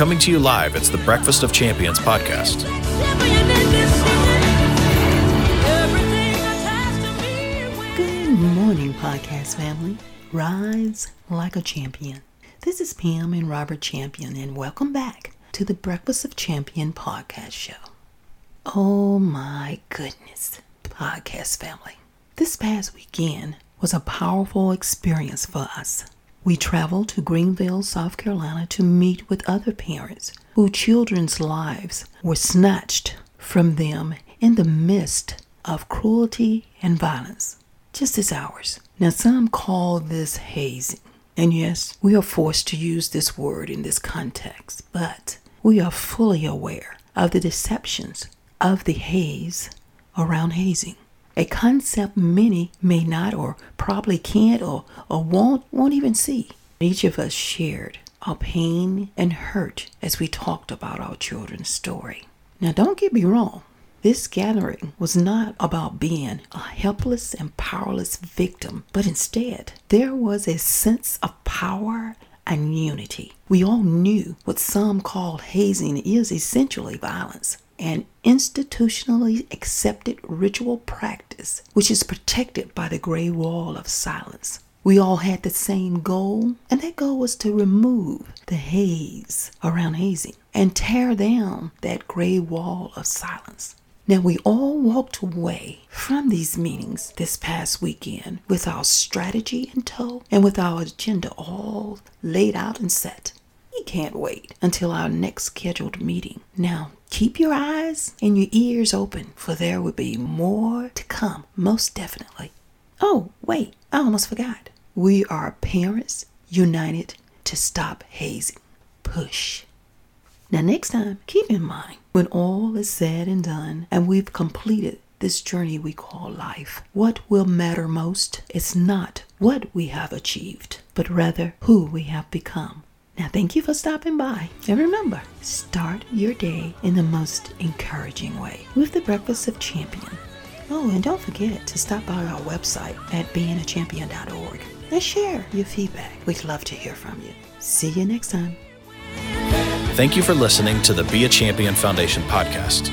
Coming to you live, it's the Breakfast of Champions podcast. Good morning, podcast family. Rise like a champion. This is Pam and Robert Champion, and welcome back to the Breakfast of Champion podcast show. Oh my goodness, podcast family. This past weekend was a powerful experience for us. We traveled to Greenville, South Carolina to meet with other parents whose children's lives were snatched from them in the midst of cruelty and violence, just as ours. Now, some call this hazing. And yes, we are forced to use this word in this context, but we are fully aware of the deceptions of the haze around hazing. A concept many may not or probably can't or, or won't won't even see. Each of us shared our pain and hurt as we talked about our children's story. Now don't get me wrong. This gathering was not about being a helpless and powerless victim, but instead, there was a sense of power and unity. We all knew what some called hazing is essentially violence, an institutionally accepted ritual practice which is protected by the gray wall of silence. We all had the same goal, and that goal was to remove the haze around hazing and tear down that gray wall of silence. Now, we all walked away from these meetings this past weekend with our strategy in tow and with our agenda all laid out and set. We can't wait until our next scheduled meeting. Now, keep your eyes and your ears open, for there will be more to come, most definitely. Oh, wait, I almost forgot. We are parents united to stop hazing. Push. Now, next time, keep in mind when all is said and done and we've completed this journey we call life, what will matter most is not what we have achieved, but rather who we have become. Now, thank you for stopping by. And remember, start your day in the most encouraging way with the Breakfast of Champion. Oh, and don't forget to stop by our website at beingachampion.org and share your feedback. We'd love to hear from you. See you next time. Thank you for listening to the Be a Champion Foundation podcast.